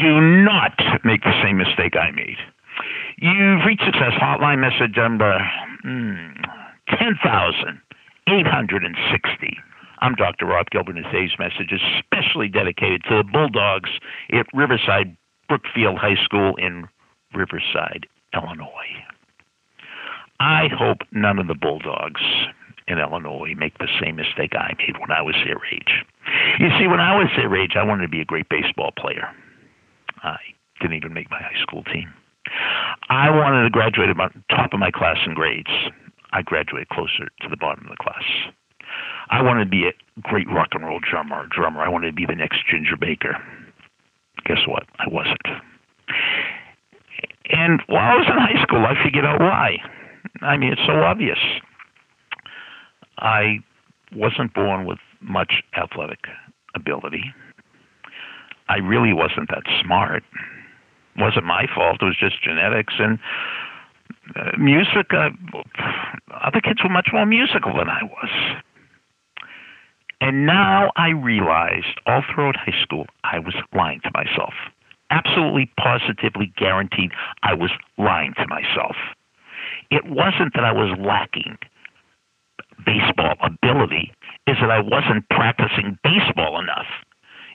Do not make the same mistake I made. You've reached success hotline message number hmm, 10,860. I'm Dr. Rob Gilbert, and today's message is specially dedicated to the Bulldogs at Riverside Brookfield High School in Riverside, Illinois. I hope none of the Bulldogs in Illinois make the same mistake I made when I was their age. You see, when I was their age, I wanted to be a great baseball player. I didn't even make my high school team. I wanted to graduate about top of my class in grades. I graduated closer to the bottom of the class. I wanted to be a great rock and roll drummer. Drummer. I wanted to be the next Ginger Baker. Guess what? I wasn't. And while I was in high school, I figured out why. I mean, it's so obvious. I wasn't born with much athletic ability. I really wasn't that smart. It wasn't my fault. It was just genetics and uh, music. Uh, other kids were much more musical than I was. And now I realized all throughout high school I was lying to myself. Absolutely, positively guaranteed I was lying to myself. It wasn't that I was lacking baseball ability, is that I wasn't practicing baseball enough.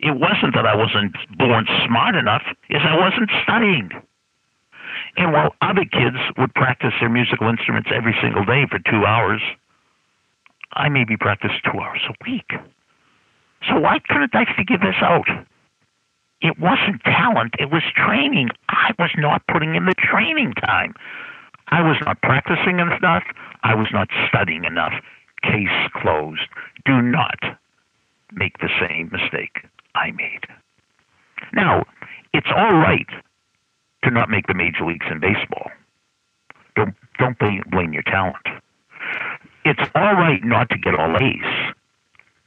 It wasn't that I wasn't born smart enough, is I wasn't studying. And while other kids would practice their musical instruments every single day for two hours, I maybe practiced two hours a week. So why couldn't I figure this out? It wasn't talent, it was training. I was not putting in the training time. I was not practicing enough. I was not studying enough. Case closed. Do not make the same mistake I made. Now, it's all right to not make the major leagues in baseball. Don't don't blame your talent. It's all right not to get all A's,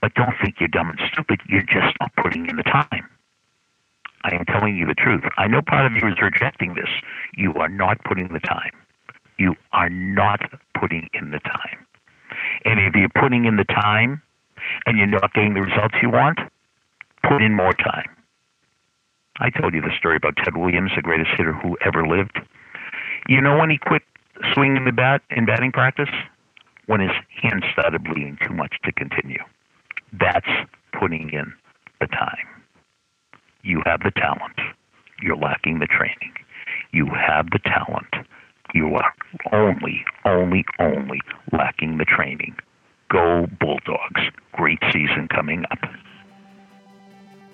but don't think you're dumb and stupid. You're just not putting in the time. I am telling you the truth. I know part of you is rejecting this. You are not putting the time. You are not putting in the time. And if you're putting in the time and you're not getting the results you want, put in more time. I told you the story about Ted Williams, the greatest hitter who ever lived. You know when he quit swinging the bat in batting practice? When his hand started bleeding too much to continue. That's putting in the time. You have the talent. You're lacking the training. You have the talent. You are only, only, only lacking the training. Go Bulldogs. Great season coming up.